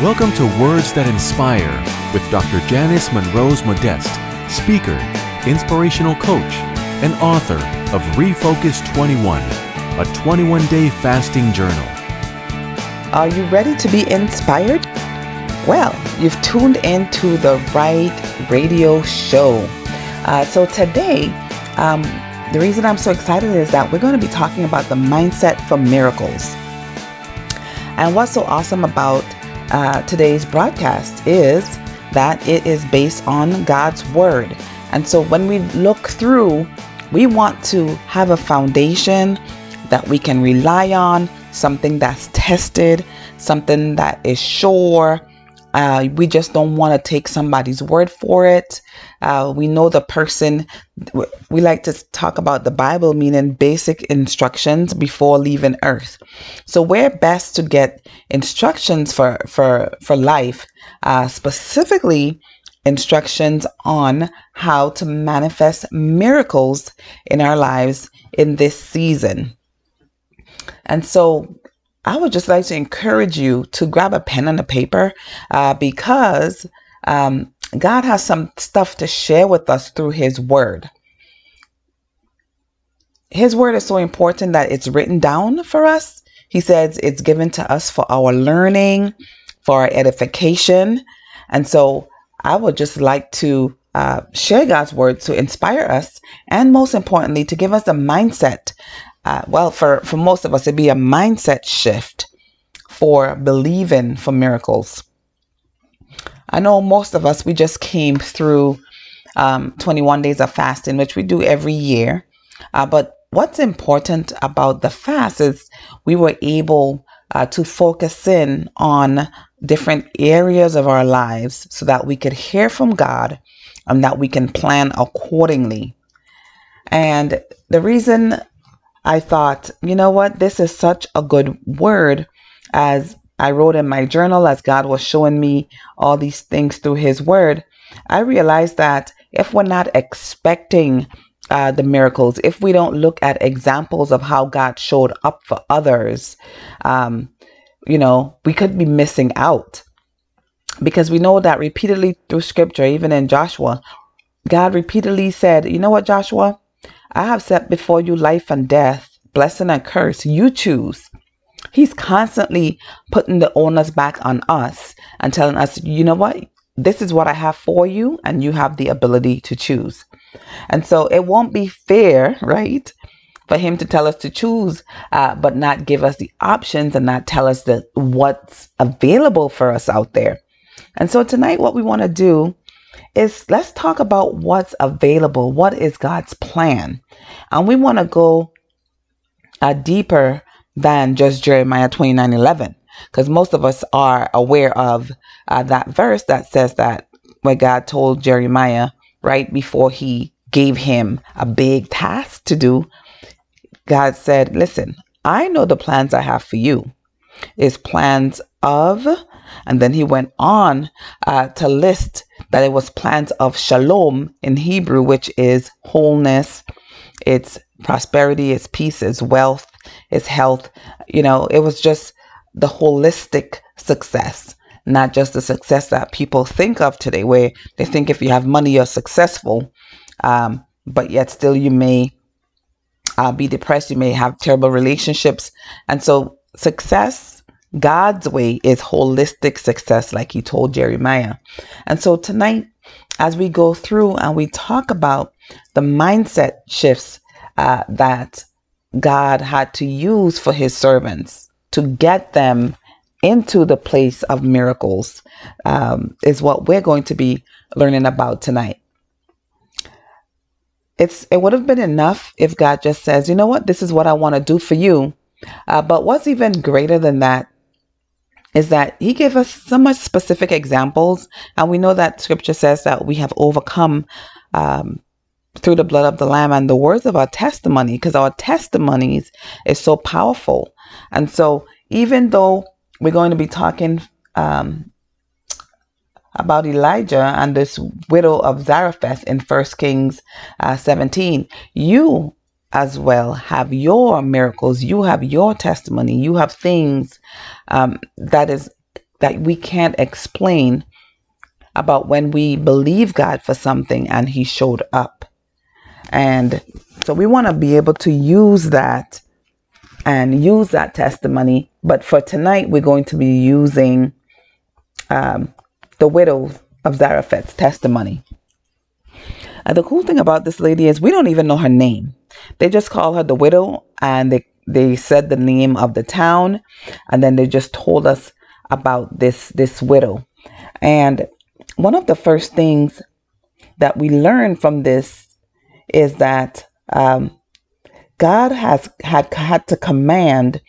Welcome to Words That Inspire with Dr. Janice Monrose Modeste, speaker, inspirational coach, and author of Refocus 21, a 21 day fasting journal. Are you ready to be inspired? Well, you've tuned into the right radio show. Uh, so today, um, the reason I'm so excited is that we're going to be talking about the mindset for miracles. And what's so awesome about uh, today's broadcast is that it is based on God's Word. And so when we look through, we want to have a foundation that we can rely on, something that's tested, something that is sure, uh, we just don't want to take somebody's word for it. Uh, we know the person. We like to talk about the Bible, meaning basic instructions before leaving Earth. So where best to get instructions for for for life, uh, specifically instructions on how to manifest miracles in our lives in this season. And so I would just like to encourage you to grab a pen and a paper uh, because um, God has some stuff to share with us through His Word. His Word is so important that it's written down for us. He says it's given to us for our learning, for our edification. And so I would just like to uh, share God's Word to inspire us and most importantly, to give us a mindset uh, well, for, for most of us, it'd be a mindset shift for believing for miracles. I know most of us, we just came through um, 21 days of fasting, which we do every year. Uh, but what's important about the fast is we were able uh, to focus in on different areas of our lives so that we could hear from God and that we can plan accordingly. And the reason I thought, you know what? This is such a good word as I wrote in my journal, as God was showing me all these things through His Word. I realized that if we're not expecting uh, the miracles, if we don't look at examples of how God showed up for others, um, you know, we could be missing out. Because we know that repeatedly through scripture, even in Joshua, God repeatedly said, You know what, Joshua? I have set before you life and death, blessing and curse. You choose. He's constantly putting the onus back on us and telling us, you know what? This is what I have for you, and you have the ability to choose. And so it won't be fair, right? For him to tell us to choose, uh, but not give us the options and not tell us that what's available for us out there. And so tonight, what we want to do is let's talk about what's available. What is God's plan? And we want to go uh, deeper than just Jeremiah 29 11, because most of us are aware of uh, that verse that says that when God told Jeremiah right before he gave him a big task to do, God said, Listen, I know the plans I have for you. Is plans of and then he went on uh, to list that it was plans of shalom in Hebrew, which is wholeness, it's prosperity, it's peace, it's wealth, it's health. You know, it was just the holistic success, not just the success that people think of today, where they think if you have money, you're successful, um, but yet still you may uh, be depressed, you may have terrible relationships. And so, success God's way is holistic success, like he told Jeremiah. And so tonight, as we go through and we talk about the mindset shifts uh, that God had to use for his servants to get them into the place of miracles, um, is what we're going to be learning about tonight. It's it would have been enough if God just says, you know what, this is what I want to do for you. Uh, but what's even greater than that is that he gave us so much specific examples, and we know that scripture says that we have overcome um, through the blood of the lamb and the words of our testimony, because our testimonies is so powerful. And so, even though we're going to be talking um, about Elijah and this widow of Zarephath in First Kings uh, 17, you as well have your miracles you have your testimony you have things um, that is that we can't explain about when we believe God for something and He showed up. And so we want to be able to use that and use that testimony. But for tonight, we're going to be using um, the widow of Zarephath's testimony. And the cool thing about this lady is we don't even know her name. They just call her the widow and they, they said the name of the town and then they just told us about this this widow. And one of the first things that we learn from this is that um, God has had had to command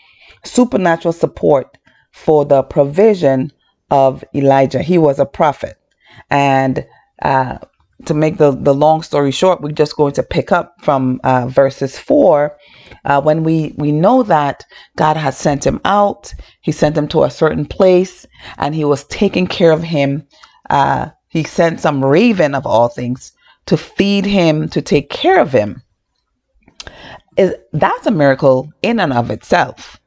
supernatural support for the provision of Elijah. He was a prophet, and uh, to make the, the long story short, we're just going to pick up from uh, verses four. Uh, when we, we know that God has sent him out, he sent him to a certain place, and he was taking care of him. Uh, he sent some raven of all things to feed him, to take care of him. Is that's a miracle in and of itself,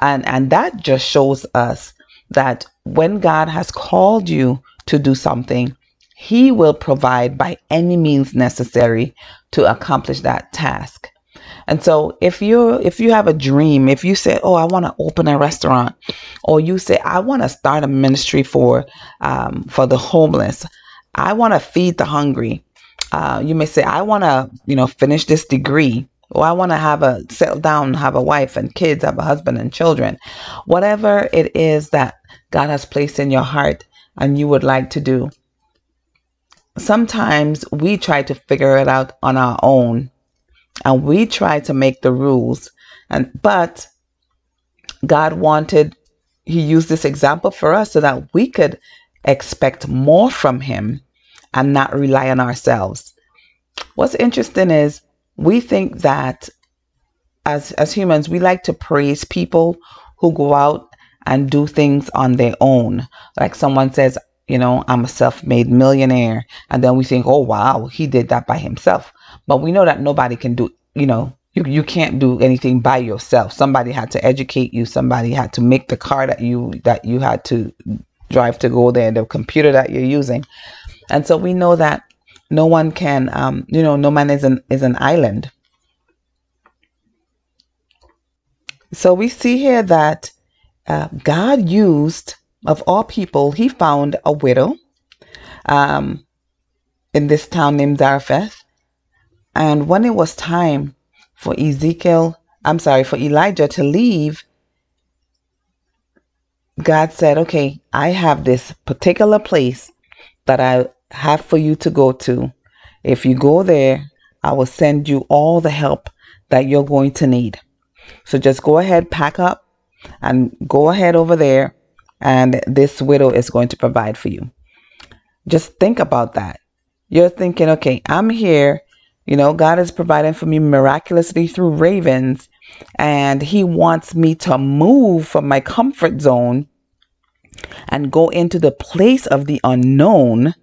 and and that just shows us that when God has called you to do something, he will provide by any means necessary to accomplish that task. And so if you if you have a dream, if you say, "Oh, I want to open a restaurant," or you say, "I want to start a ministry for um, for the homeless," I want to feed the hungry. Uh, you may say, "I want to, you know, finish this degree." Or I want to have a settle down, have a wife and kids, have a husband and children. Whatever it is that God has placed in your heart and you would like to do, sometimes we try to figure it out on our own and we try to make the rules and but God wanted he used this example for us so that we could expect more from him and not rely on ourselves. What's interesting is we think that as as humans we like to praise people who go out and do things on their own. Like someone says, you know, I'm a self made millionaire. And then we think, oh, wow, he did that by himself. But we know that nobody can do, you know, you, you can't do anything by yourself. Somebody had to educate you. Somebody had to make the car that you that you had to drive to go there, the computer that you're using. And so we know that no one can, um, you know, no man is an is an island. So we see here that uh, God used of all people, he found a widow um, in this town named Zarephath. And when it was time for Ezekiel, I'm sorry, for Elijah to leave, God said, Okay, I have this particular place that I have for you to go to. If you go there, I will send you all the help that you're going to need. So just go ahead, pack up, and go ahead over there and this widow is going to provide for you. Just think about that. You're thinking, okay, I'm here. You know, God is providing for me miraculously through ravens, and He wants me to move from my comfort zone and go into the place of the unknown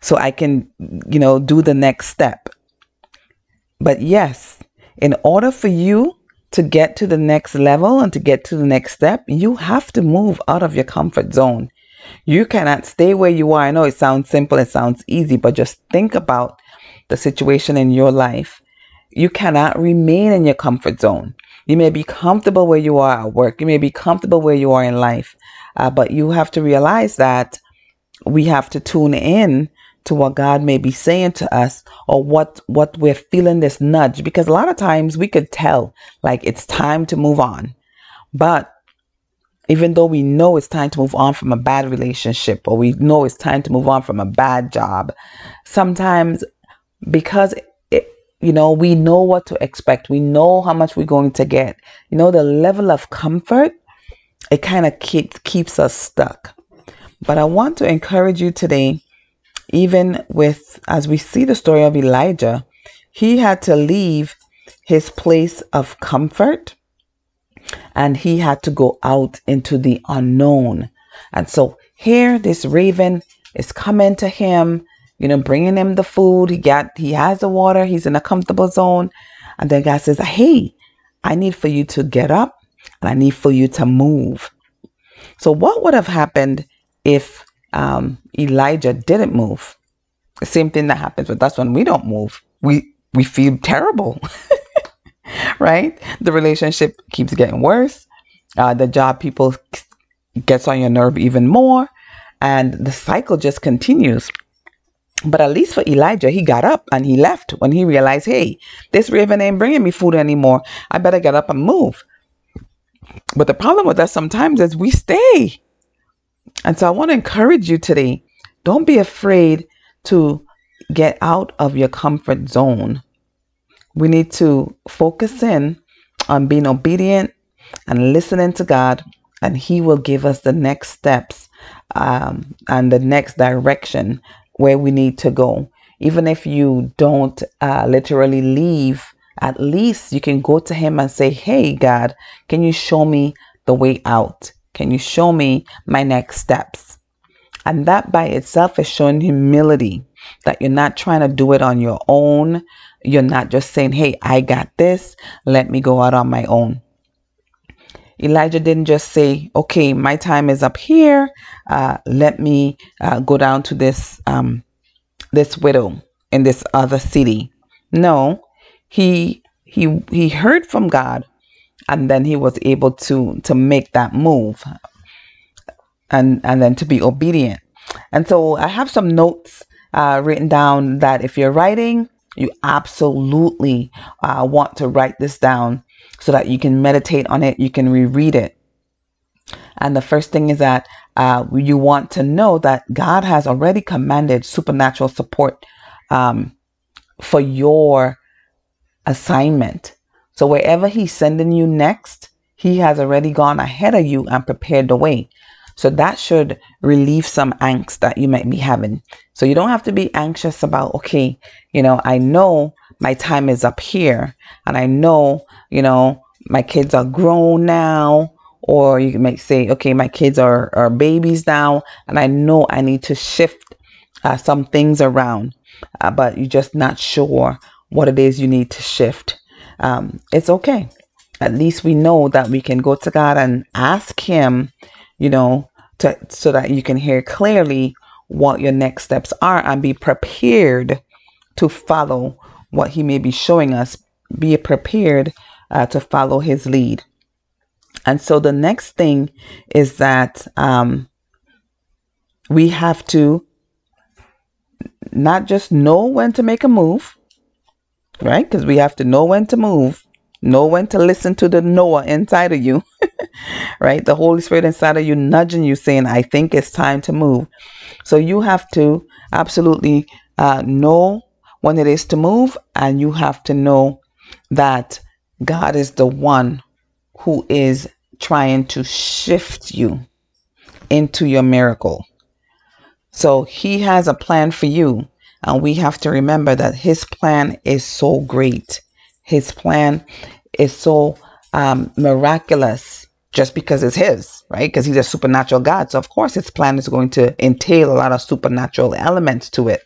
so I can, you know, do the next step. But yes, in order for you to get to the next level and to get to the next step, you have to move out of your comfort zone. You cannot stay where you are. I know it sounds simple, it sounds easy, but just think about the situation in your life. You cannot remain in your comfort zone. You may be comfortable where you are at work, you may be comfortable where you are in life, uh, but you have to realize that we have to tune in to what God may be saying to us or what what we're feeling this nudge because a lot of times we could tell like it's time to move on. But even though we know it's time to move on from a bad relationship or we know it's time to move on from a bad job, sometimes because it, you know, we know what to expect. We know how much we're going to get. You know, the level of comfort, it kind of keeps keeps us stuck. But I want to encourage you today even with, as we see the story of Elijah, he had to leave his place of comfort and he had to go out into the unknown. And so here, this raven is coming to him, you know, bringing him the food. He got, he has the water. He's in a comfortable zone. And then God says, Hey, I need for you to get up and I need for you to move. So, what would have happened if um, Elijah didn't move? Same thing that happens with us when we don't move. We we feel terrible, right? The relationship keeps getting worse. Uh, the job people gets on your nerve even more, and the cycle just continues. But at least for Elijah, he got up and he left when he realized, hey, this raven ain't bringing me food anymore. I better get up and move. But the problem with us sometimes is we stay. And so I want to encourage you today don't be afraid to get out of your comfort zone. We need to focus in on being obedient and listening to God, and He will give us the next steps um, and the next direction where we need to go. Even if you don't uh, literally leave, at least you can go to Him and say, Hey, God, can you show me the way out? Can you show me my next steps? And that by itself is showing humility that you're not trying to do it on your own. You're not just saying, Hey, I got this. Let me go out on my own. Elijah didn't just say, okay, my time is up here. Uh, let me uh, go down to this, um, this widow in this other city. No, he, he, he heard from God and then he was able to, to make that move and, and then to be obedient. And so I have some notes uh, written down that if you're writing, you absolutely uh, want to write this down so that you can meditate on it, you can reread it. And the first thing is that uh, you want to know that God has already commanded supernatural support um, for your assignment. So wherever He's sending you next, He has already gone ahead of you and prepared the way. So that should relieve some angst that you might be having. So you don't have to be anxious about, okay, you know, I know my time is up here and I know, you know, my kids are grown now. Or you might say, okay, my kids are, are babies now, and I know I need to shift uh, some things around, uh, but you're just not sure what it is you need to shift. Um, it's okay. At least we know that we can go to God and ask Him, you know, to, so that you can hear clearly what your next steps are and be prepared to follow what he may be showing us, be prepared uh, to follow his lead. And so the next thing is that um, we have to not just know when to make a move, right? Because we have to know when to move, know when to listen to the Noah inside of you, right? The Holy Spirit inside of you nudging you, saying, I think it's time to move. So you have to absolutely uh, know when it is to move, and you have to know that God is the one who is trying to shift you into your miracle. So he has a plan for you, and we have to remember that his plan is so great. His plan is so um, miraculous just because it's his, right? Because he's a supernatural God. So, of course, his plan is going to entail a lot of supernatural elements to it.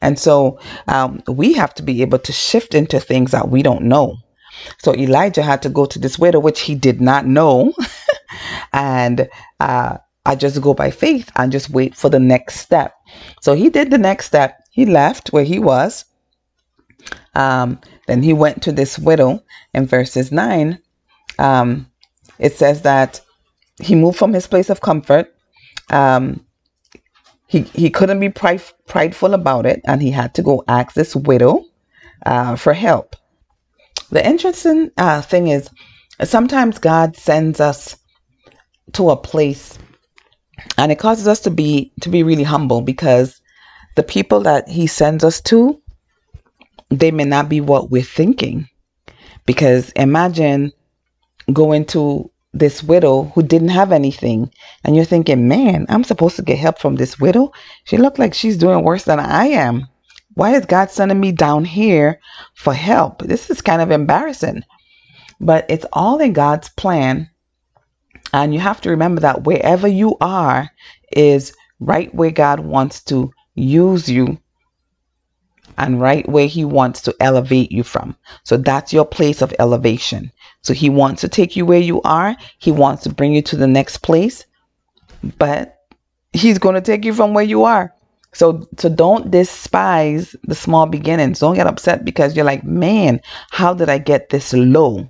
And so um, we have to be able to shift into things that we don't know. So Elijah had to go to this widow, which he did not know. and uh, I just go by faith and just wait for the next step. So he did the next step. He left where he was. Um, then he went to this widow in verses 9. Um, it says that he moved from his place of comfort. Um, he, he couldn't be pride, prideful about it and he had to go ask this widow uh, for help. The interesting uh, thing is sometimes God sends us to a place and it causes us to be to be really humble because the people that he sends us to they may not be what we're thinking. Because imagine going to this widow who didn't have anything and you're thinking man i'm supposed to get help from this widow? She looked like she's doing worse than i am. Why is god sending me down here for help? This is kind of embarrassing. But it's all in god's plan. And you have to remember that wherever you are is right where god wants to use you and right where he wants to elevate you from. So that's your place of elevation. So he wants to take you where you are. He wants to bring you to the next place but he's going to take you from where you are. So so don't despise the small beginnings. Don't get upset because you're like, "Man, how did I get this low?"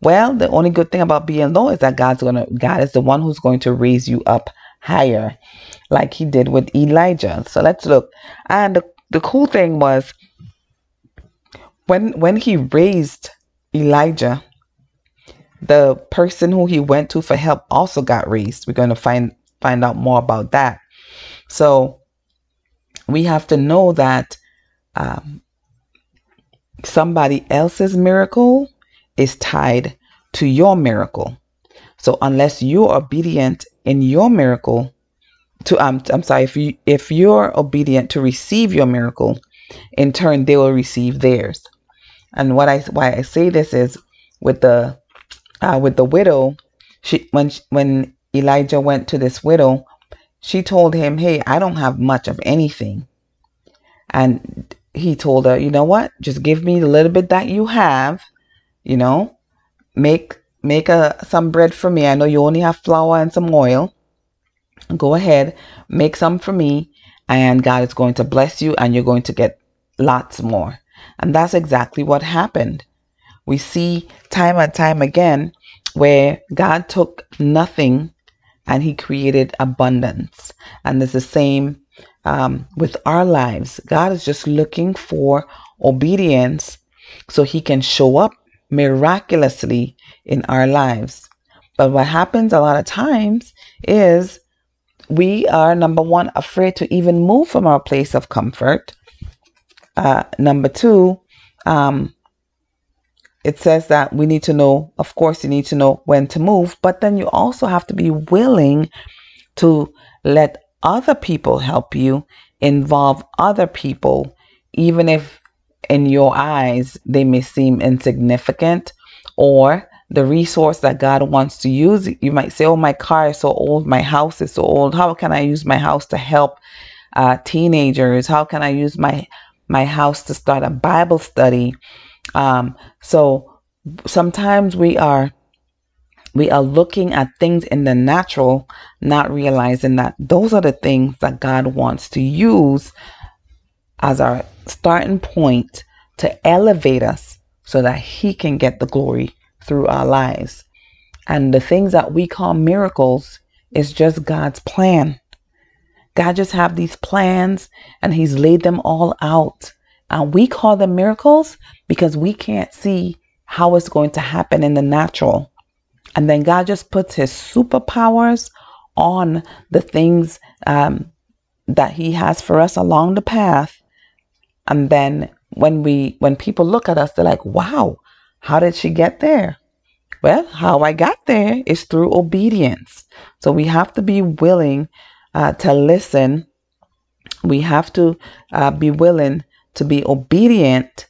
Well, the only good thing about being low is that God's going to God is the one who's going to raise you up higher like he did with Elijah. So let's look. And the, the cool thing was when when he raised Elijah, the person who he went to for help also got raised. We're going to find find out more about that. So we have to know that um, somebody else's miracle is tied to your miracle. So unless you're obedient in your miracle, to um, I'm sorry, if you if you're obedient to receive your miracle, in turn they will receive theirs. And what I why I say this is with the uh, with the widow, she when when Elijah went to this widow, she told him, Hey, I don't have much of anything. And he told her, You know what? Just give me a little bit that you have, you know, make make a some bread for me. I know you only have flour and some oil. Go ahead, make some for me, and God is going to bless you, and you're going to get lots more. And that's exactly what happened. We see time and time again where God took nothing and he created abundance. And it's the same um, with our lives. God is just looking for obedience so he can show up miraculously in our lives. But what happens a lot of times is we are, number one, afraid to even move from our place of comfort. Uh, number two, um, it says that we need to know, of course, you need to know when to move, but then you also have to be willing to let other people help you, involve other people, even if in your eyes they may seem insignificant or the resource that God wants to use. You might say, Oh, my car is so old, my house is so old. How can I use my house to help uh, teenagers? How can I use my my house to start a Bible study? Um, so sometimes we are we are looking at things in the natural, not realizing that those are the things that God wants to use as our starting point to elevate us so that He can get the glory through our lives. And the things that we call miracles is just God's plan. God just have these plans and He's laid them all out. And we call them miracles because we can't see how it's going to happen in the natural. And then God just puts his superpowers on the things um, that he has for us along the path. And then when we when people look at us, they're like, wow, how did she get there? Well, how I got there is through obedience. So we have to be willing uh, to listen. We have to uh, be willing to be obedient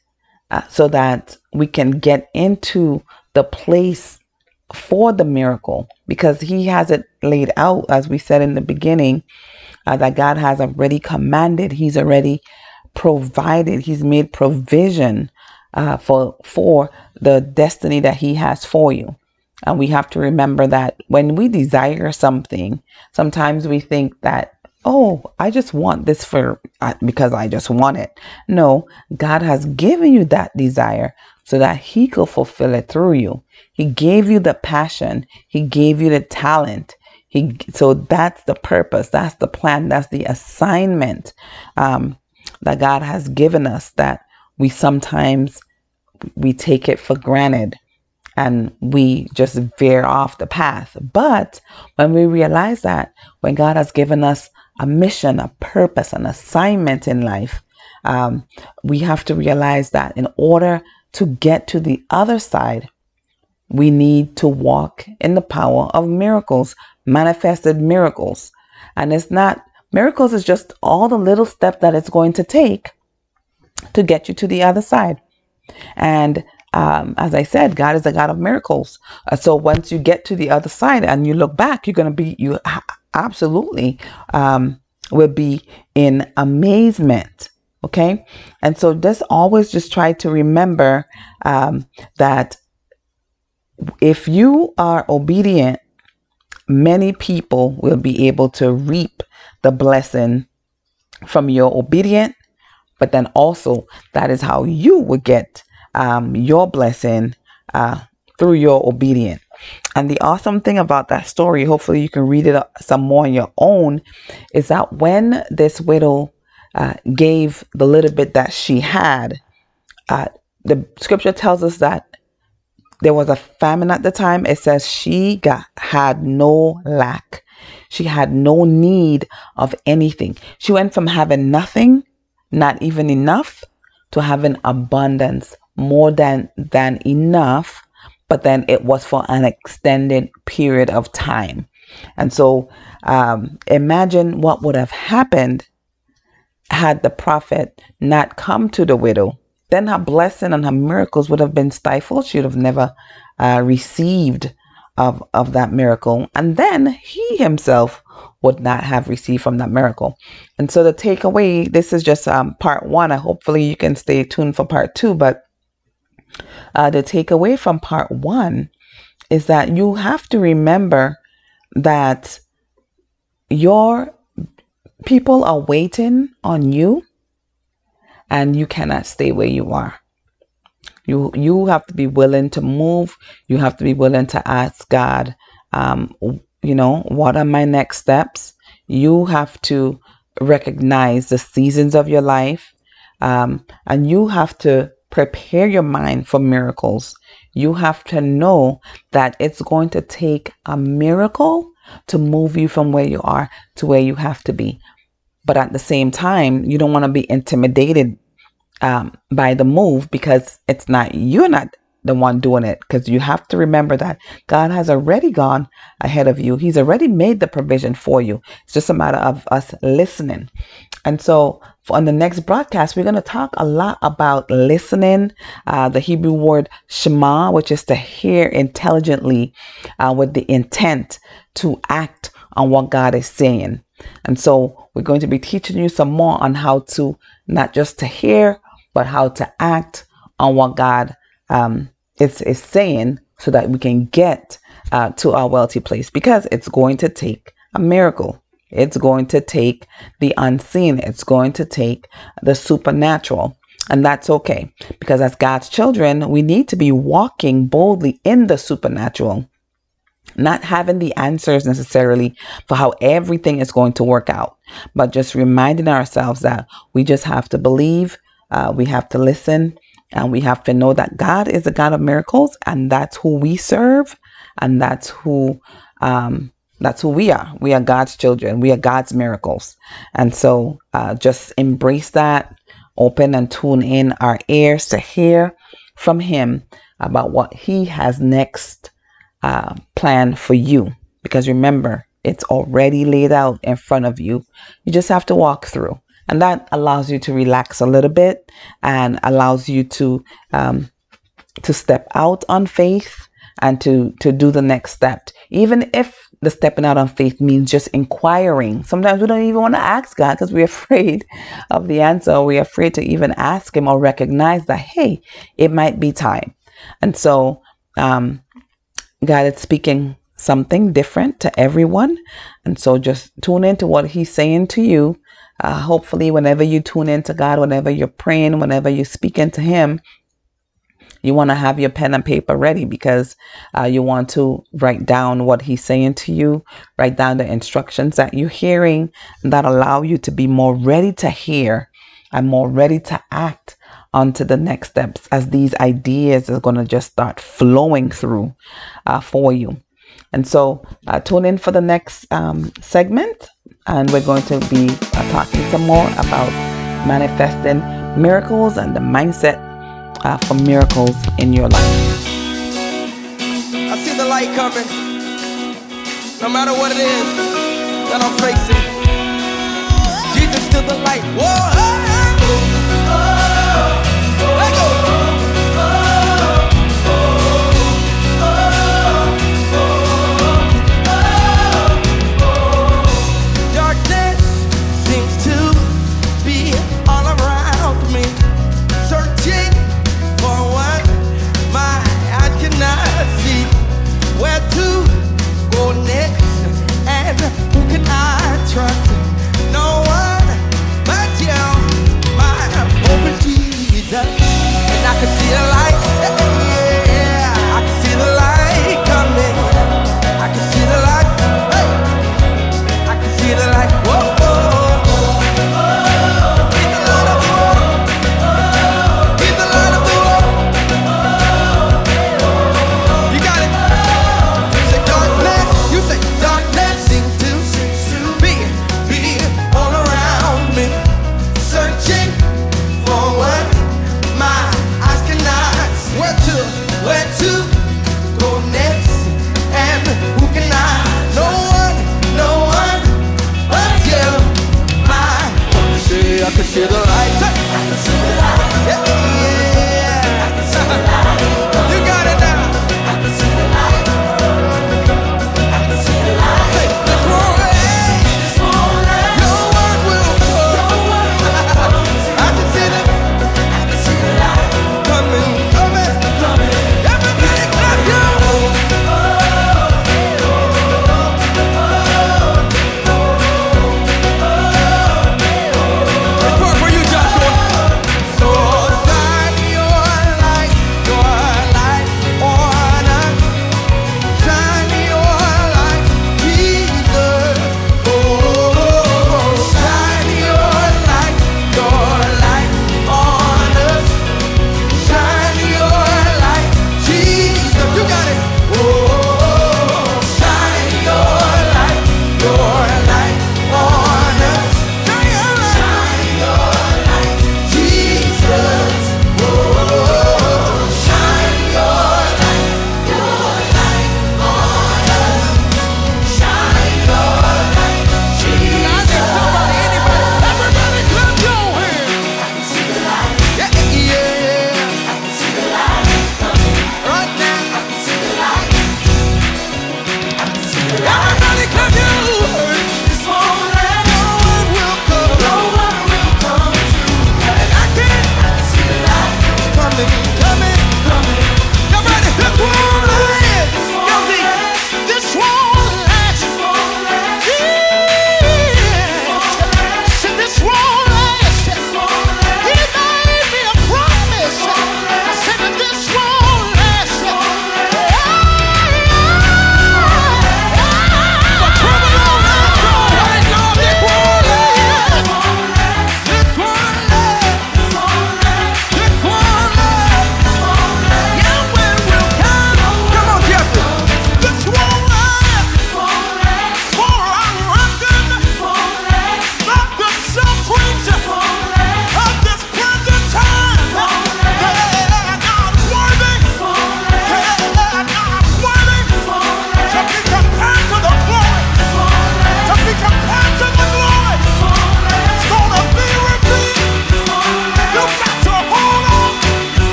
uh, so that we can get into the place for the miracle because he has it laid out as we said in the beginning uh, that God has already commanded he's already provided he's made provision uh, for for the destiny that he has for you and we have to remember that when we desire something sometimes we think that oh, I just want this for uh, because I just want it. No, God has given you that desire so that He could fulfill it through you. He gave you the passion, He gave you the talent. He, so that's the purpose, that's the plan, that's the assignment um, that God has given us that we sometimes we take it for granted and we just veer off the path. But when we realize that when God has given us a mission, a purpose, an assignment in life, um, we have to realize that in order to get to the other side, we need to walk in the power of miracles, manifested miracles. And it's not, miracles is just all the little steps that it's going to take to get you to the other side. And um, as I said, God is a God of miracles. Uh, so once you get to the other side and you look back, you're going to be, you absolutely um, will be in amazement. Okay. And so just always just try to remember um, that if you are obedient many people will be able to reap the blessing from your obedience, but then also that is how you will get um, your blessing uh, through your obedience. And the awesome thing about that story, hopefully you can read it some more on your own, is that when this widow uh, gave the little bit that she had, uh, the scripture tells us that there was a famine at the time. It says she got had no lack. She had no need of anything. She went from having nothing, not even enough, to have an abundance, more than than enough, but then it was for an extended period of time. And so um, imagine what would have happened had the prophet not come to the widow then her blessing and her miracles would have been stifled. She would have never uh, received of, of that miracle. And then he himself would not have received from that miracle. And so the takeaway, this is just um, part one. I hopefully you can stay tuned for part two. But uh, the takeaway from part one is that you have to remember that your people are waiting on you and you cannot stay where you are. You you have to be willing to move. You have to be willing to ask God, um, you know, what are my next steps? You have to recognize the seasons of your life, um, and you have to prepare your mind for miracles. You have to know that it's going to take a miracle to move you from where you are to where you have to be. But at the same time, you don't want to be intimidated um, by the move because it's not, you're not the one doing it because you have to remember that God has already gone ahead of you. He's already made the provision for you. It's just a matter of us listening. And so, on the next broadcast, we're going to talk a lot about listening, uh, the Hebrew word shema, which is to hear intelligently uh, with the intent to act on what God is saying. And so we're going to be teaching you some more on how to not just to hear, but how to act on what God um, is, is saying so that we can get uh, to our wealthy place because it's going to take a miracle. It's going to take the unseen. It's going to take the supernatural. And that's okay because as God's children, we need to be walking boldly in the supernatural not having the answers necessarily for how everything is going to work out, but just reminding ourselves that we just have to believe, uh, we have to listen, and we have to know that God is a God of miracles, and that's who we serve, and that's who um, that's who we are. We are God's children. We are God's miracles, and so uh, just embrace that. Open and tune in our ears to hear from Him about what He has next uh, plan for you. Because remember, it's already laid out in front of you. You just have to walk through. And that allows you to relax a little bit and allows you to um, to step out on faith and to to do the next step. Even if the stepping out on faith means just inquiring. Sometimes we don't even want to ask God because we're afraid of the answer. We're afraid to even ask Him or recognize that, hey, it might be time. And so um, God is speaking something different to everyone. And so just tune into what He's saying to you. Uh, hopefully, whenever you tune into God, whenever you're praying, whenever you're speaking to Him, you want to have your pen and paper ready because uh, you want to write down what He's saying to you, write down the instructions that you're hearing that allow you to be more ready to hear and more ready to act on to the next steps as these ideas are going to just start flowing through uh, for you. And so uh, tune in for the next um, segment, and we're going to be uh, talking some more about manifesting miracles and the mindset uh, for miracles in your life. I see the light coming. No matter what it is that I'm facing, Jesus to the light. Whoa! God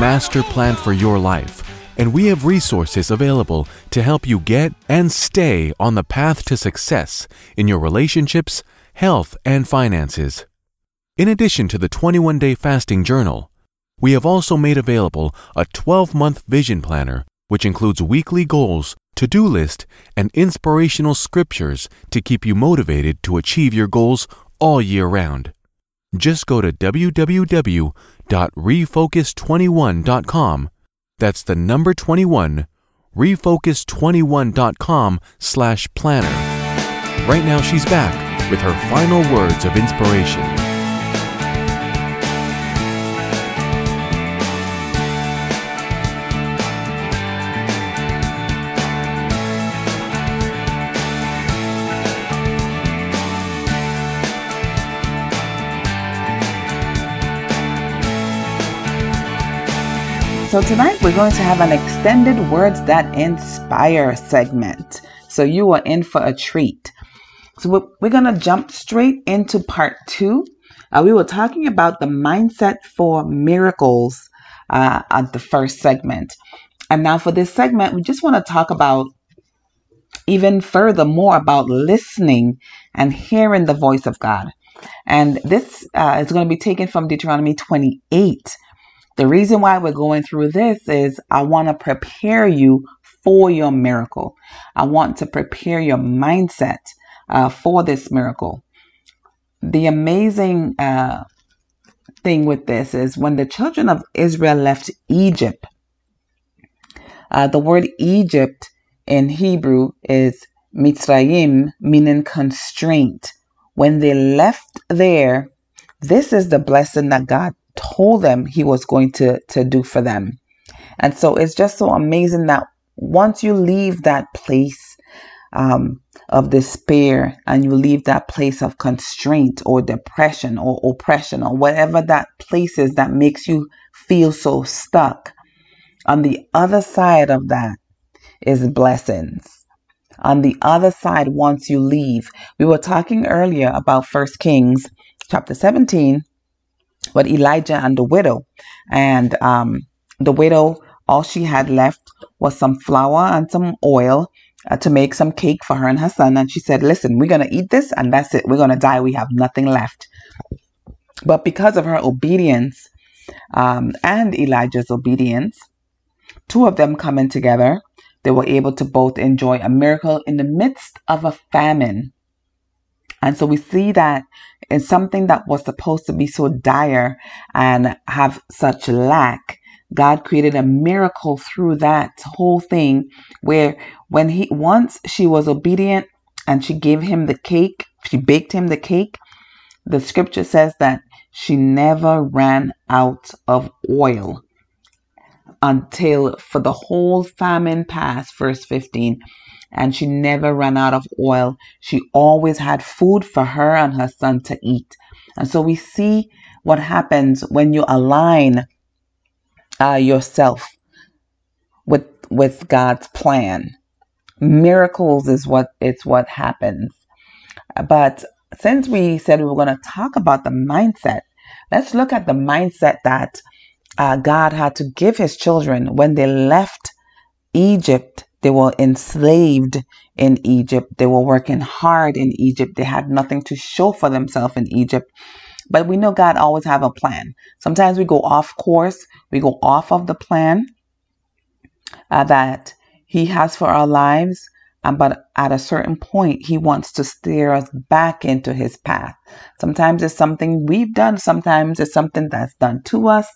master plan for your life, and we have resources available to help you get and stay on the path to success in your relationships, health, and finances. In addition to the 21 day fasting journal, we have also made available a 12 month vision planner, which includes weekly goals, to do list, and inspirational scriptures to keep you motivated to achieve your goals all year round. Just go to www.refocus21.com. That's the number 21, refocus21.com slash planner. Right now, she's back with her final words of inspiration. So tonight we're going to have an extended Words That Inspire segment. So you are in for a treat. So we're going to jump straight into part two. Uh, we were talking about the mindset for miracles uh, at the first segment. And now for this segment, we just want to talk about even further more about listening and hearing the voice of God. And this uh, is going to be taken from Deuteronomy 28 the reason why we're going through this is I want to prepare you for your miracle. I want to prepare your mindset uh, for this miracle. The amazing uh, thing with this is when the children of Israel left Egypt, uh, the word Egypt in Hebrew is Mitzrayim, meaning constraint. When they left there, this is the blessing that God told them he was going to, to do for them. And so it's just so amazing that once you leave that place um, of despair and you leave that place of constraint or depression or oppression or whatever that place is that makes you feel so stuck, on the other side of that is blessings. On the other side, once you leave, we were talking earlier about First Kings chapter 17 but Elijah and the widow. And um, the widow, all she had left was some flour and some oil uh, to make some cake for her and her son. And she said, Listen, we're going to eat this and that's it. We're going to die. We have nothing left. But because of her obedience um, and Elijah's obedience, two of them coming together, they were able to both enjoy a miracle in the midst of a famine. And so we see that in something that was supposed to be so dire and have such lack, God created a miracle through that whole thing where when he once she was obedient and she gave him the cake, she baked him the cake, the scripture says that she never ran out of oil until for the whole famine passed, verse 15 and she never ran out of oil. She always had food for her and her son to eat. And so we see what happens when you align uh, yourself with with God's plan. Miracles is what it's what happens. But since we said we were going to talk about the mindset, let's look at the mindset that uh, God had to give His children when they left Egypt they were enslaved in Egypt. They were working hard in Egypt. They had nothing to show for themselves in Egypt. But we know God always have a plan. Sometimes we go off course. We go off of the plan uh, that He has for our lives. Um, but at a certain point, He wants to steer us back into His path. Sometimes it's something we've done. Sometimes it's something that's done to us.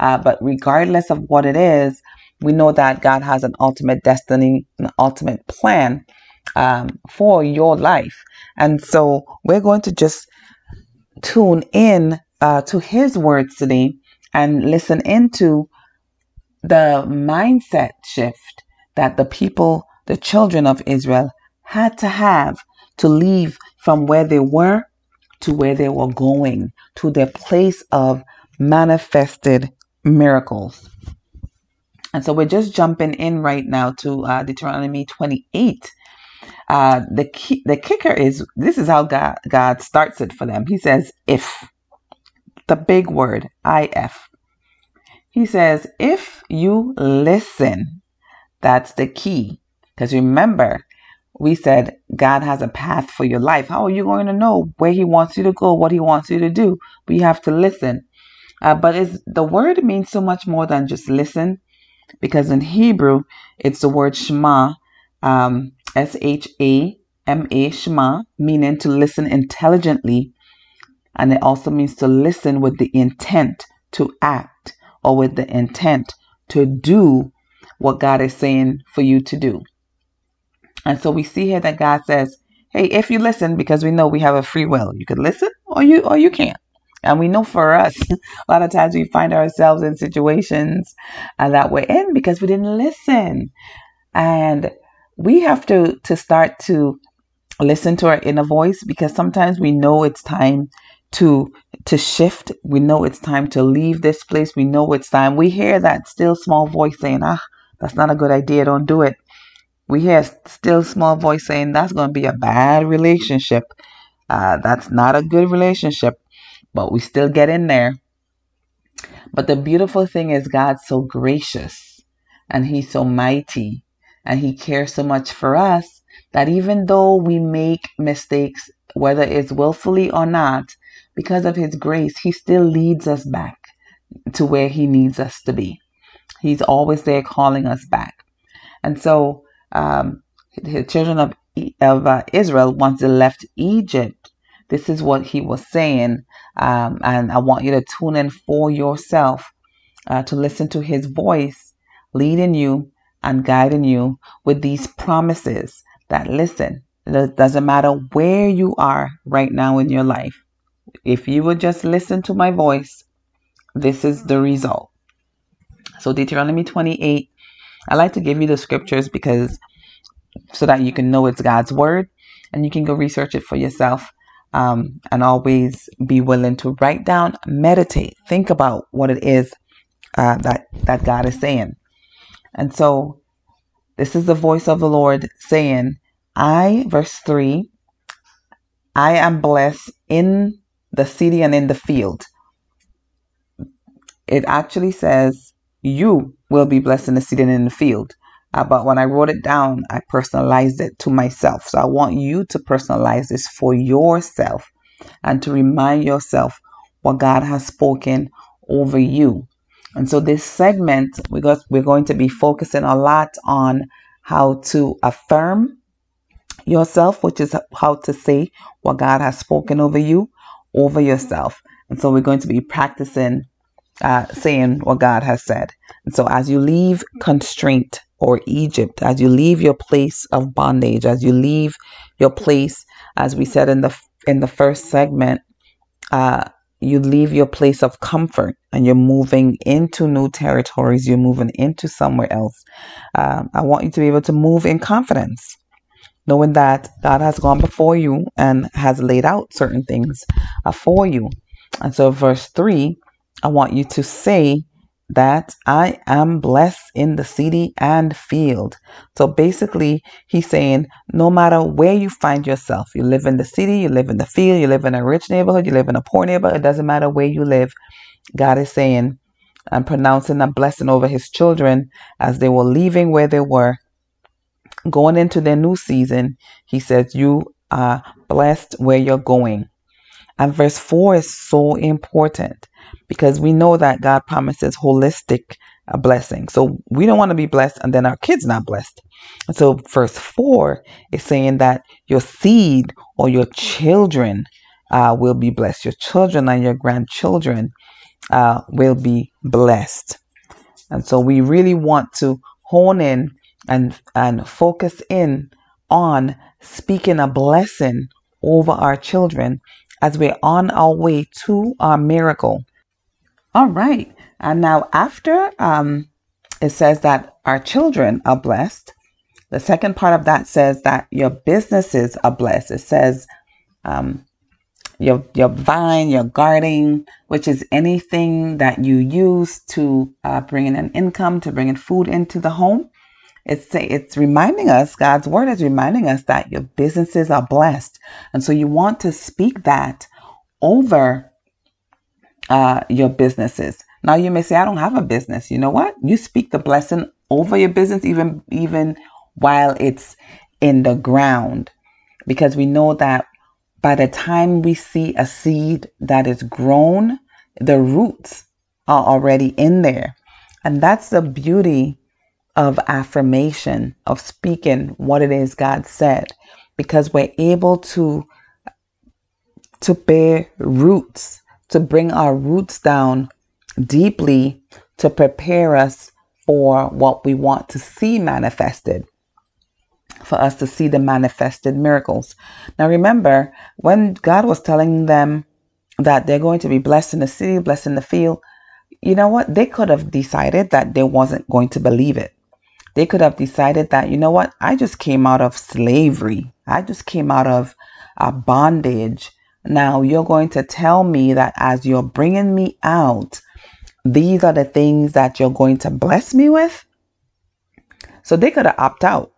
Uh, but regardless of what it is, we know that God has an ultimate destiny, an ultimate plan um, for your life. And so we're going to just tune in uh, to His words today and listen into the mindset shift that the people, the children of Israel, had to have to leave from where they were to where they were going, to their place of manifested miracles. And so we're just jumping in right now to uh, Deuteronomy 28. Uh, the key, the kicker is this is how God, God starts it for them. He says, if the big word, if. He says, if you listen, that's the key. Because remember, we said God has a path for your life. How are you going to know where He wants you to go, what He wants you to do? We have to listen. Uh, but the word means so much more than just listen, because in Hebrew, it's the word Shema, um, S H A M A, Shema, meaning to listen intelligently. And it also means to listen with the intent to act or with the intent to do what God is saying for you to do. And so we see here that God says, Hey, if you listen, because we know we have a free will, you can listen or you or you can't. And we know for us, a lot of times we find ourselves in situations uh, that we're in because we didn't listen. And we have to to start to listen to our inner voice because sometimes we know it's time to to shift. We know it's time to leave this place. We know it's time. We hear that still small voice saying ah that's not a good idea. Don't do it. We hear still small voice saying that's going to be a bad relationship. Uh, that's not a good relationship but we still get in there but the beautiful thing is god's so gracious and he's so mighty and he cares so much for us that even though we make mistakes whether it's willfully or not because of his grace, he still leads us back to where he needs us to be. He's always there calling us back. And so, um, the children of, of uh, Israel, once they left Egypt, this is what he was saying. Um, and I want you to tune in for yourself uh, to listen to his voice leading you and guiding you with these promises that listen, it doesn't matter where you are right now in your life. If you would just listen to my voice, this is the result. So, Deuteronomy 28, I like to give you the scriptures because so that you can know it's God's word and you can go research it for yourself. Um, and always be willing to write down, meditate, think about what it is uh, that that God is saying. And so, this is the voice of the Lord saying, "I," verse three, "I am blessed in the city and in the field. It actually says, You will be blessed in the city and in the field. Uh, but when I wrote it down, I personalized it to myself. So I want you to personalize this for yourself and to remind yourself what God has spoken over you. And so this segment, we got, we're going to be focusing a lot on how to affirm yourself, which is how to say what God has spoken over you, over yourself. And so we're going to be practicing uh, saying what God has said. And so as you leave constraint or Egypt, as you leave your place of bondage, as you leave your place, as we said in the in the first segment, uh, you leave your place of comfort and you're moving into new territories. You're moving into somewhere else. Um, I want you to be able to move in confidence knowing that God has gone before you and has laid out certain things uh, for you. And so, verse 3, I want you to say that I am blessed in the city and field. So basically, he's saying no matter where you find yourself, you live in the city, you live in the field, you live in a rich neighborhood, you live in a poor neighborhood, it doesn't matter where you live. God is saying and pronouncing a blessing over his children as they were leaving where they were going into their new season, he says, You are blessed where you're going. And verse 4 is so important because we know that God promises holistic a uh, blessing. So we don't want to be blessed and then our kids not blessed. And so verse 4 is saying that your seed or your children uh, will be blessed. Your children and your grandchildren uh, will be blessed. And so we really want to hone in and and focus in on speaking a blessing over our children as we're on our way to our miracle. All right. And now after um, it says that our children are blessed, the second part of that says that your businesses are blessed. It says um, your your vine, your gardening, which is anything that you use to uh, bring in an income, to bring in food into the home. It's it's reminding us, God's word is reminding us that your businesses are blessed. And so you want to speak that over uh, your businesses. Now you may say, I don't have a business. You know what? You speak the blessing over your business even even while it's in the ground. Because we know that by the time we see a seed that is grown, the roots are already in there. And that's the beauty of affirmation, of speaking what it is God said, because we're able to to bear roots, to bring our roots down deeply to prepare us for what we want to see manifested, for us to see the manifested miracles. Now, remember, when God was telling them that they're going to be blessed in the city, blessed in the field, you know what? They could have decided that they wasn't going to believe it. They could have decided that, you know what? I just came out of slavery. I just came out of a bondage. Now you're going to tell me that as you're bringing me out, these are the things that you're going to bless me with. So they could opt out.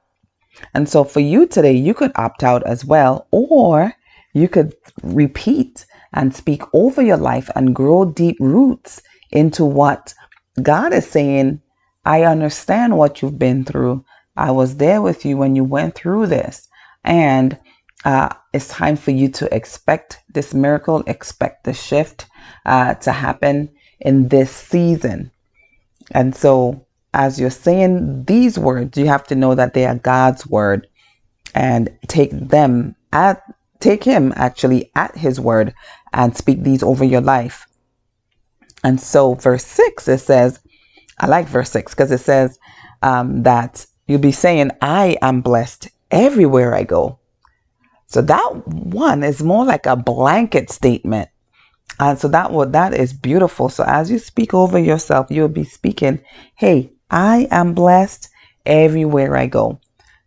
And so for you today, you could opt out as well, or you could repeat and speak over your life and grow deep roots into what God is saying. I understand what you've been through. I was there with you when you went through this. And uh, it's time for you to expect this miracle, expect the shift uh, to happen in this season. And so, as you're saying these words, you have to know that they are God's word and take them at take him actually at his word and speak these over your life. And so, verse 6, it says, I like verse 6 because it says um, that you'll be saying, I am blessed everywhere I go. So, that one is more like a blanket statement. And so that that is beautiful. So as you speak over yourself, you'll be speaking, hey, I am blessed everywhere I go.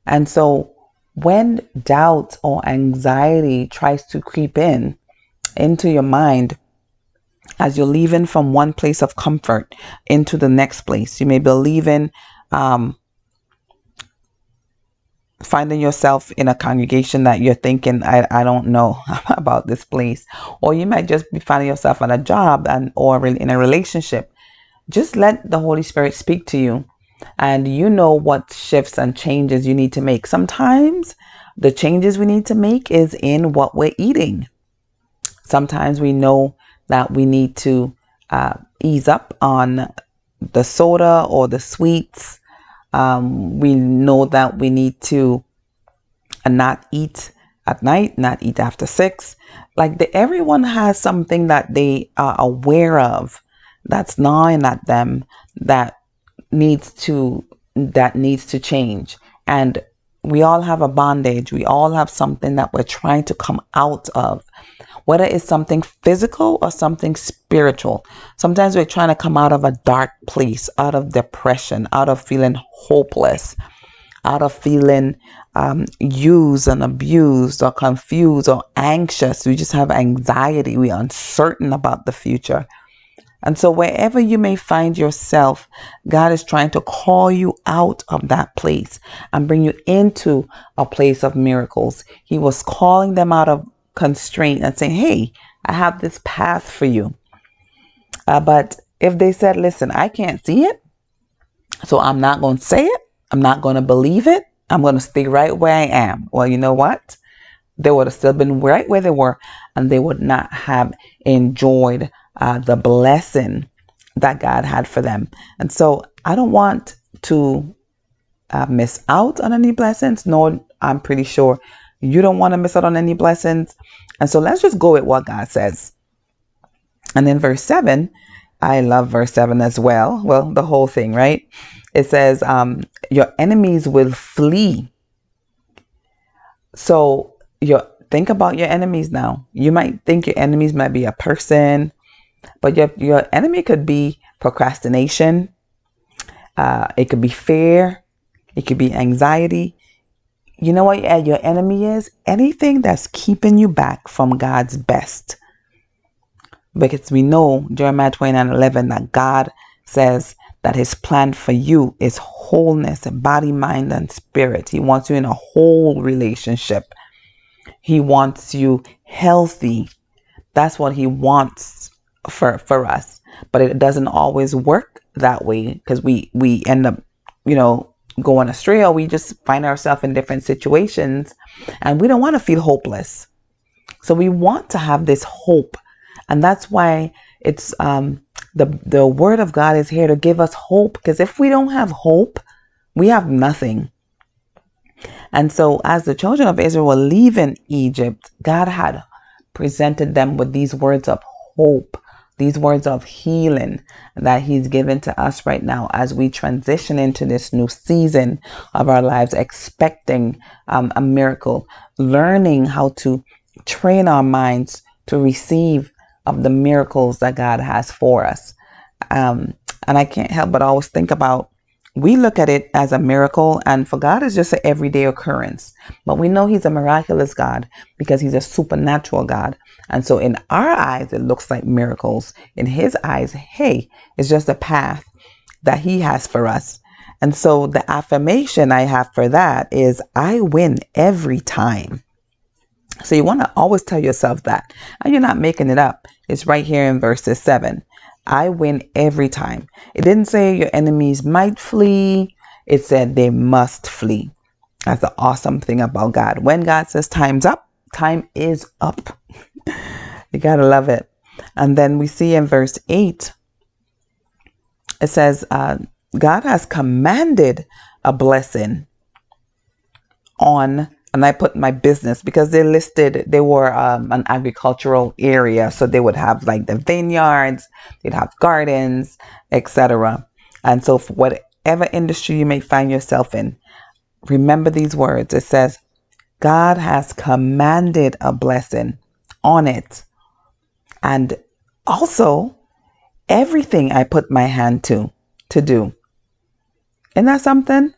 And so when doubt or anxiety tries to creep in into your mind, as you're leaving from one place of comfort into the next place, you may be leaving um, finding yourself in a congregation that you're thinking I, I don't know about this place. Or you might just be finding yourself at a job and or in a relationship. Just let the holy spirit speak to you. And you know what shifts and changes you need to make. Sometimes the changes we need to make is in what we're eating. Sometimes we know that we need to uh, ease up on the soda or the sweets um, we know that we need to uh, not eat at night, not eat after six. Like the, everyone has something that they are aware of that's gnawing at them that needs to that needs to change. And we all have a bondage. We all have something that we're trying to come out of whether it's something physical or something spiritual. Sometimes we're trying to come out of a dark place, out of depression, out of feeling hopeless, out of feeling um, used and abused or confused or anxious. We just have anxiety. We're uncertain about the future. And so, wherever you may find yourself, God is trying to call you out of that place and bring you into a place of miracles. He was calling them out of constraint and saying, hey, I have this path for you. Uh, but if they said, listen, I can't see it, so I'm not going to say it, I'm not going to believe it, I'm going to stay right where I am. Well, you know what? They would have still been right where they were and they would not have enjoyed uh, the blessing that God had for them. And so I don't want to uh, miss out on any blessings, nor I'm pretty sure you don't want to miss out on any blessings. And so let's just go with what God says. And then verse 7, I love verse 7 as well. Well, the whole thing, right? It says, um, Your enemies will flee. So your think about your enemies now. You might think your enemies might be a person, but your your enemy could be procrastination. Uh, it could be fear. It could be anxiety you know what your enemy is? Anything that's keeping you back from God's best. Because we know Jeremiah 29 11 that God says that his plan for you is wholeness, body, mind, and spirit. He wants you in a whole relationship. He wants you healthy. That's what he wants for, for us. but it doesn't always work that way because we we end up, you know, going astray or we just find ourselves in different situations and we don't want to feel hopeless. So we want to have this hope. And that's why it's um the the word of God is here to give us hope because if we don't have hope, we have nothing. And so as the children of Israel were leaving Egypt, God had presented them with these words of hope, these words of healing that He's given to us right now as we transition into this new season of our lives, expecting um, a miracle, learning how to train our minds to receive of the miracles that God has for us. Um, and I can't help but always think about we look at it as a miracle, and for God, it's just an everyday occurrence. But we know He's a miraculous God because He's a supernatural God. And so, in our eyes, it looks like miracles. In His eyes, hey, it's just a path that He has for us. And so, the affirmation I have for that is I win every time. So, you want to always tell yourself that. And you're not making it up. It's right here in verses 7. I win every time. It didn't say your enemies might flee, it said they must flee. That's the awesome thing about God. When God says time's up, time is up. you gotta love it. And then we see in verse 8, it says, uh, God has commanded a blessing on and I put my business because they listed they were um, an agricultural area, so they would have like the vineyards, they'd have gardens, etc. And so, for whatever industry you may find yourself in, remember these words. It says, "God has commanded a blessing on it, and also everything I put my hand to to do." Isn't that something?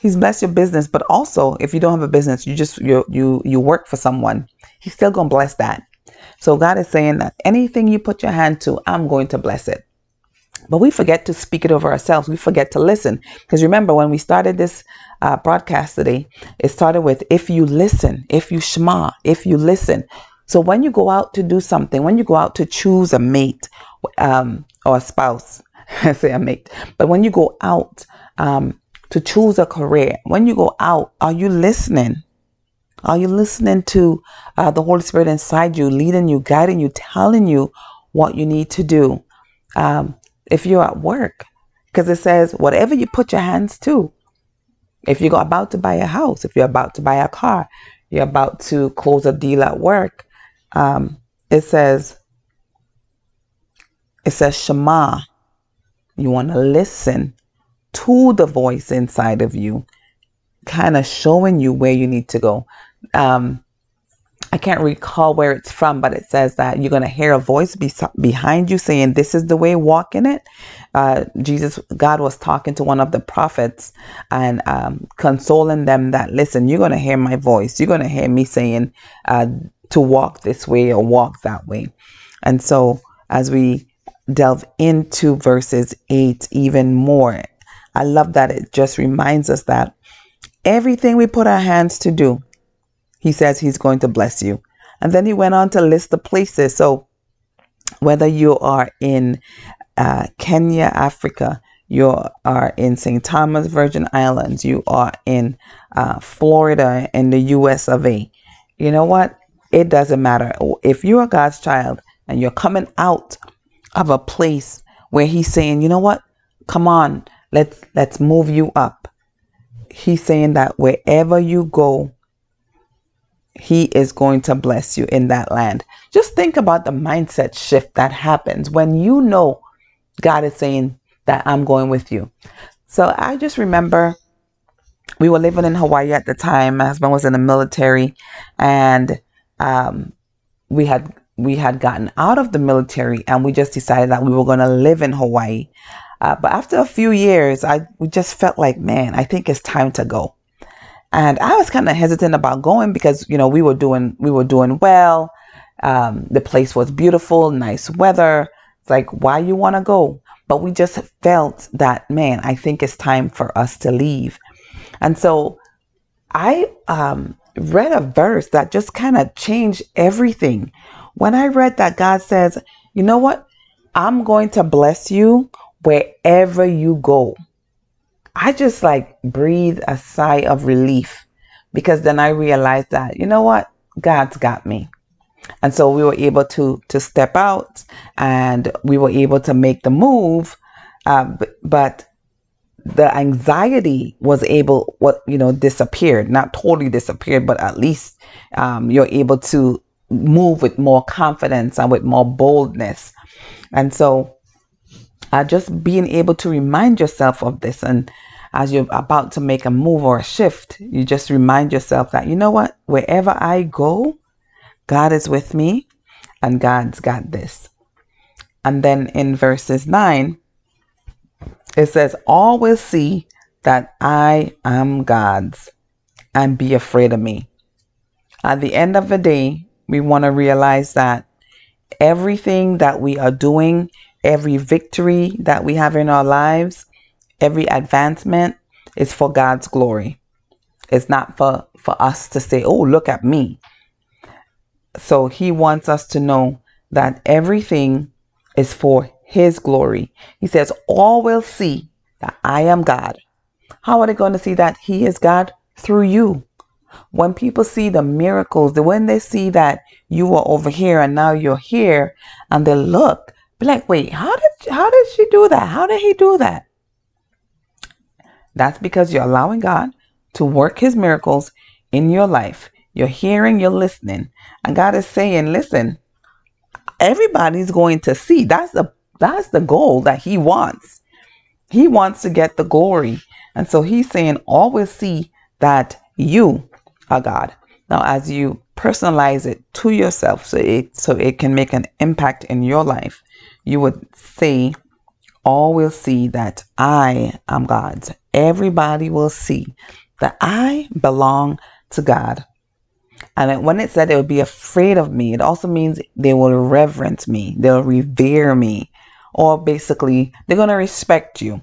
He's blessed your business, but also if you don't have a business, you just you you you work for someone. He's still gonna bless that. So God is saying that anything you put your hand to, I'm going to bless it. But we forget to speak it over ourselves. We forget to listen. Because remember, when we started this uh, broadcast today, it started with if you listen, if you shema, if you listen. So when you go out to do something, when you go out to choose a mate um, or a spouse, say a mate, but when you go out, um, to choose a career, when you go out, are you listening? Are you listening to uh, the Holy Spirit inside you, leading you, guiding you, telling you what you need to do? Um, if you're at work, because it says, whatever you put your hands to, if you're about to buy a house, if you're about to buy a car, you're about to close a deal at work, um, it says, it says Shema. You want to listen to the voice inside of you, kind of showing you where you need to go. Um, I can't recall where it's from, but it says that you're going to hear a voice be- behind you saying, This is the way, walk in it. Uh, Jesus, God was talking to one of the prophets and um, consoling them that, listen, you're going to hear my voice. You're going to hear me saying uh, to walk this way or walk that way. And so, as we delve into verses 8 even more, I love that it just reminds us that everything we put our hands to do, he says he's going to bless you. And then he went on to list the places. So whether you are in uh, Kenya, Africa, you are in St. Thomas, Virgin Islands, you are in uh, Florida, in the US of A. You know what? It doesn't matter. If you're God's child and you're coming out of a place where He's saying, you know what? Come on, Let's let's move you up. He's saying that wherever you go, he is going to bless you in that land. Just think about the mindset shift that happens when you know God is saying that I'm going with you. So I just remember we were living in Hawaii at the time. My husband was in the military, and um, we had we had gotten out of the military, and we just decided that we were going to live in Hawaii. Uh, but after a few years, I just felt like, man, I think it's time to go. And I was kind of hesitant about going because you know we were doing we were doing well. Um, the place was beautiful, nice weather. It's like why you want to go? But we just felt that man, I think it's time for us to leave. And so I um, read a verse that just kind of changed everything. When I read that God says, you know what? I'm going to bless you wherever you go. I just like breathe a sigh of relief because then I realized that, you know what? God's got me. And so we were able to to step out and we were able to make the move. Uh, but, the anxiety was able what you know disappeared not totally disappeared but at least um, you're able to move with more confidence and with more boldness and so uh, just being able to remind yourself of this. And as you're about to make a move or a shift you just remind yourself that you know what? Wherever i go god is with me and god's got this. And then in verses 9 it says, will see that I am God's and be afraid of me. At the end of the day, we want to realize that everything that we are doing, every victory that we have in our lives, every advancement is for God's glory. It's not for, for us to say, oh, look at me. So he wants us to know that everything is for his glory. He says, All will see that I am God. How are they going to see that he is God? Through you. When people see the miracles, when they see that you were over here and now you're here, and they look, be like, wait, how did how did she do that? How did he do that? That's because you're allowing God to work his miracles in your life. You're hearing, you're listening. And God is saying, listen, everybody's going to see. That's the that's the goal that he wants. He wants to get the glory. And so he's saying, always see that you are God. Now, as you personalize it to yourself so it so it can make an impact in your life, you would see, all will see that I am God's. Everybody will see that I belong to God. And when it said they would be afraid of me, it also means they will reverence me, they'll revere me, or basically they're going to respect you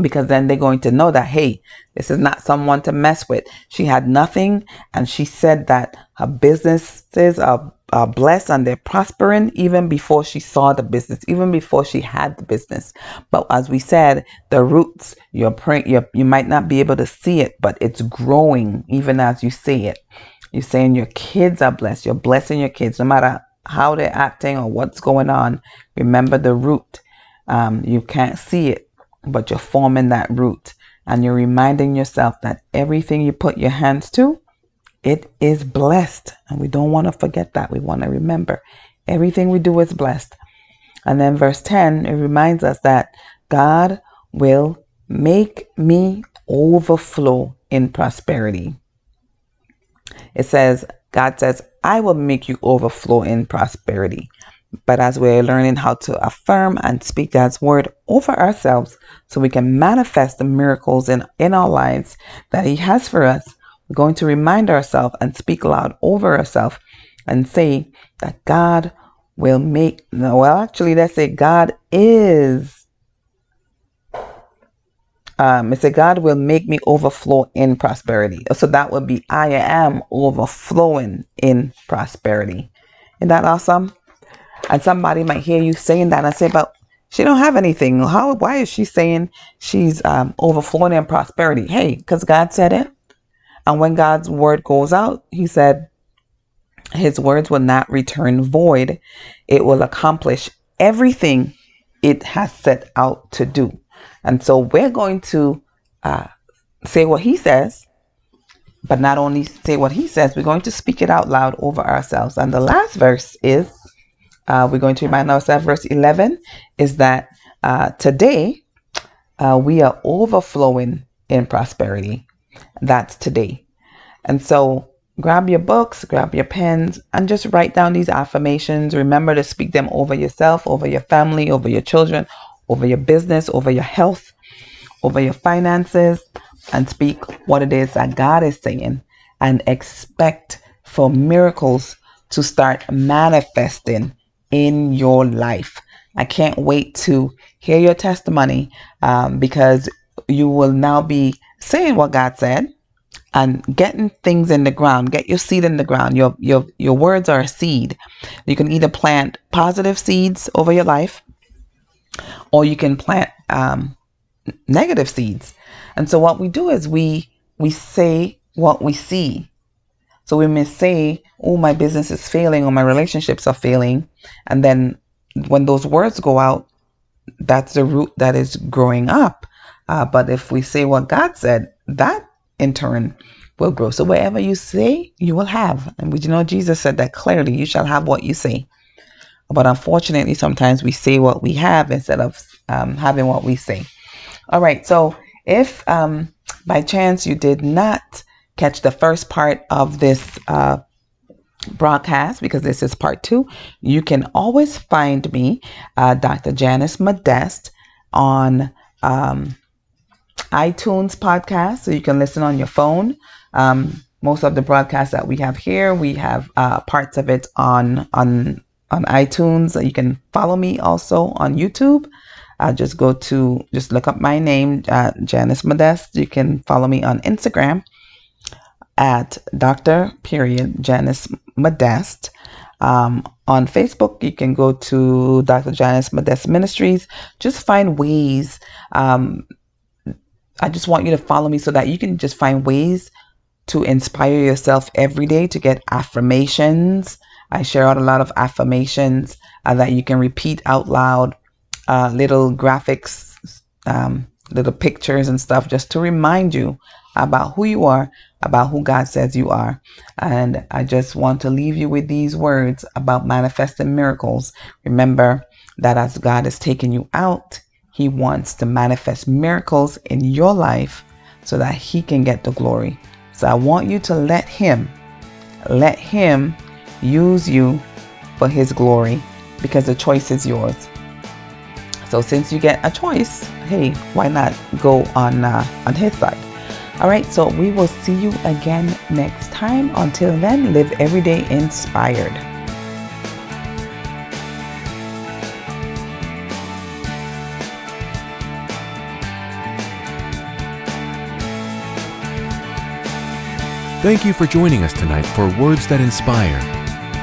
because then they're going to know that hey this is not someone to mess with. She had nothing and she said that her businesses are, are blessed and they're prospering even before she saw the business even before she had the business. But as we said the roots you're praying you you might not be able to see it but it's growing even as you see it. You're saying your kids are blessed. You're blessing your kids. No matter how they're acting or what's going on. Remember the root. Um, you can't see it, but you're forming that root. And you're reminding yourself that everything you put your hands to, it is blessed. And we don't want to forget that. We want to remember everything we do is blessed. And then verse 10, it reminds us that God will make me overflow in prosperity. It says, God says, I will make you overflow in prosperity. But as we're learning how to affirm and speak God's word over ourselves so we can manifest the miracles in, in our lives that He has for us, we're going to remind ourselves and speak loud over ourselves and say that God will make, well, actually, let's say God is um, said, God will make me overflow in prosperity. So that would be, I am overflowing in prosperity. Isn't that awesome? And somebody might hear you saying that and say, but she don't have anything. How? Why is she saying she's um, overflowing in prosperity? Hey, because God said it. And when God's word goes out, He said, His words will not return void. It will accomplish everything it has set out to do. And so we're going to uh, say what he says, but not only say what he says, we're going to speak it out loud over ourselves. And the last verse is uh, we're going to remind ourselves, verse 11 is that uh, today uh, we are overflowing in prosperity. That's today. And so grab your books, grab your pens, and just write down these affirmations. Remember to speak them over yourself, over your family, over your children, over your business, over your health, over your finances, and speak what it is that God is saying and expect for miracles to start manifesting in your life. I can't wait to hear your testimony um, because you will now be saying what God said and getting things in the ground. Get your seed in the ground. Your your your words are a seed. You can either plant positive seeds over your life, or you can plant um, negative seeds. And so what we do is we we say what we see. So we may say, "Oh, my business is failing, or my relationships are failing," and then when those words go out, that's the root that is growing up. Uh, but if we say what God said, that in turn will grow. So wherever you say, you will have. And we you know Jesus said that clearly, you shall have what you say. But unfortunately, sometimes we say what we have instead of um, having what we say. All right. So if um, by chance you did not catch the first part of this uh, broadcast, because this is part two, you can always find me, uh, Dr. Janice Modeste, on um, iTunes podcast, so you can listen on your phone. Um, most of the broadcasts that we have here, we have uh, parts of it on on on iTunes. You can follow me also on YouTube. Uh, just go to just look up my name, uh, Janice Modeste. You can follow me on Instagram at Dr. Period Janice Modest. Um, on Facebook, you can go to Dr. Janice Modest Ministries. Just find ways. Um, I just want you to follow me so that you can just find ways to inspire yourself every day to get affirmations. I share out a lot of affirmations uh, that you can repeat out loud, uh, little graphics, um, little pictures and stuff just to remind you about who you are, about who God says you are. And I just want to leave you with these words about manifesting miracles. Remember that as God has taken you out, He wants to manifest miracles in your life so that He can get the glory. So I want you to let Him, let Him use you for His glory because the choice is yours. So since you get a choice, hey, why not go on uh, on His side? All right, so we will see you again next time. Until then, live every day inspired. Thank you for joining us tonight for Words That Inspire.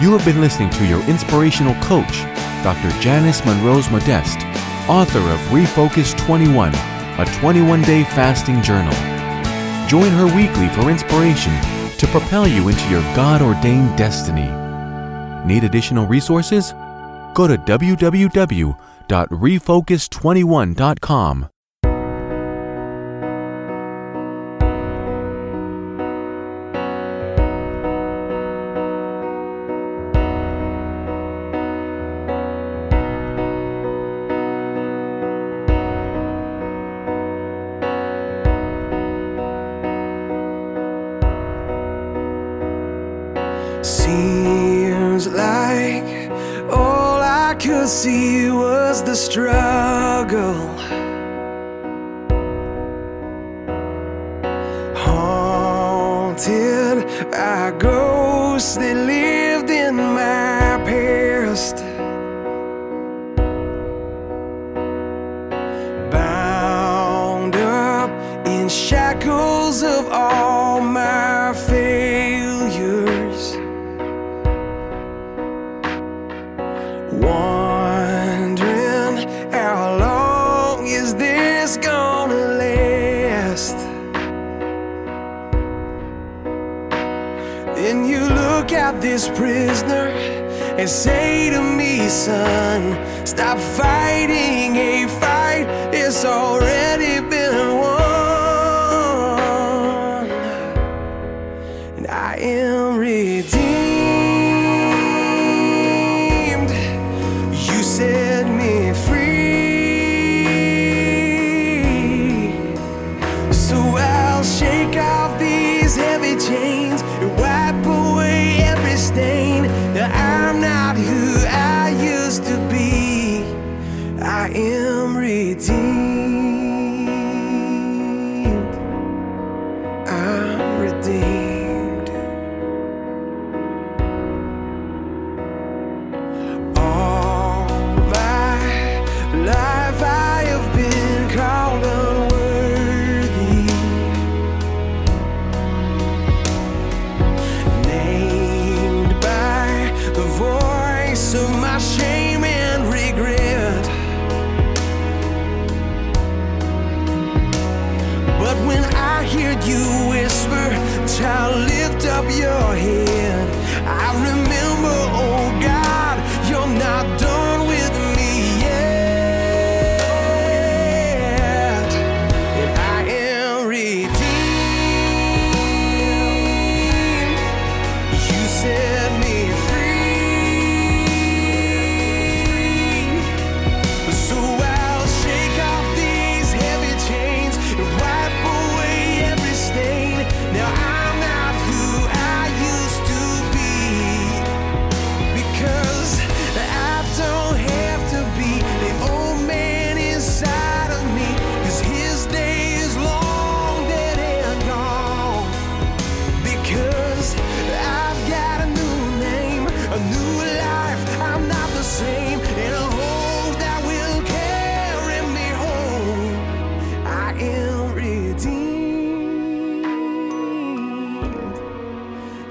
You have been listening to your inspirational coach, Dr. Janice Monrose Modest, author of Refocus 21, a 21 day fasting journal. Join her weekly for inspiration to propel you into your God ordained destiny. Need additional resources? Go to www.refocus21.com.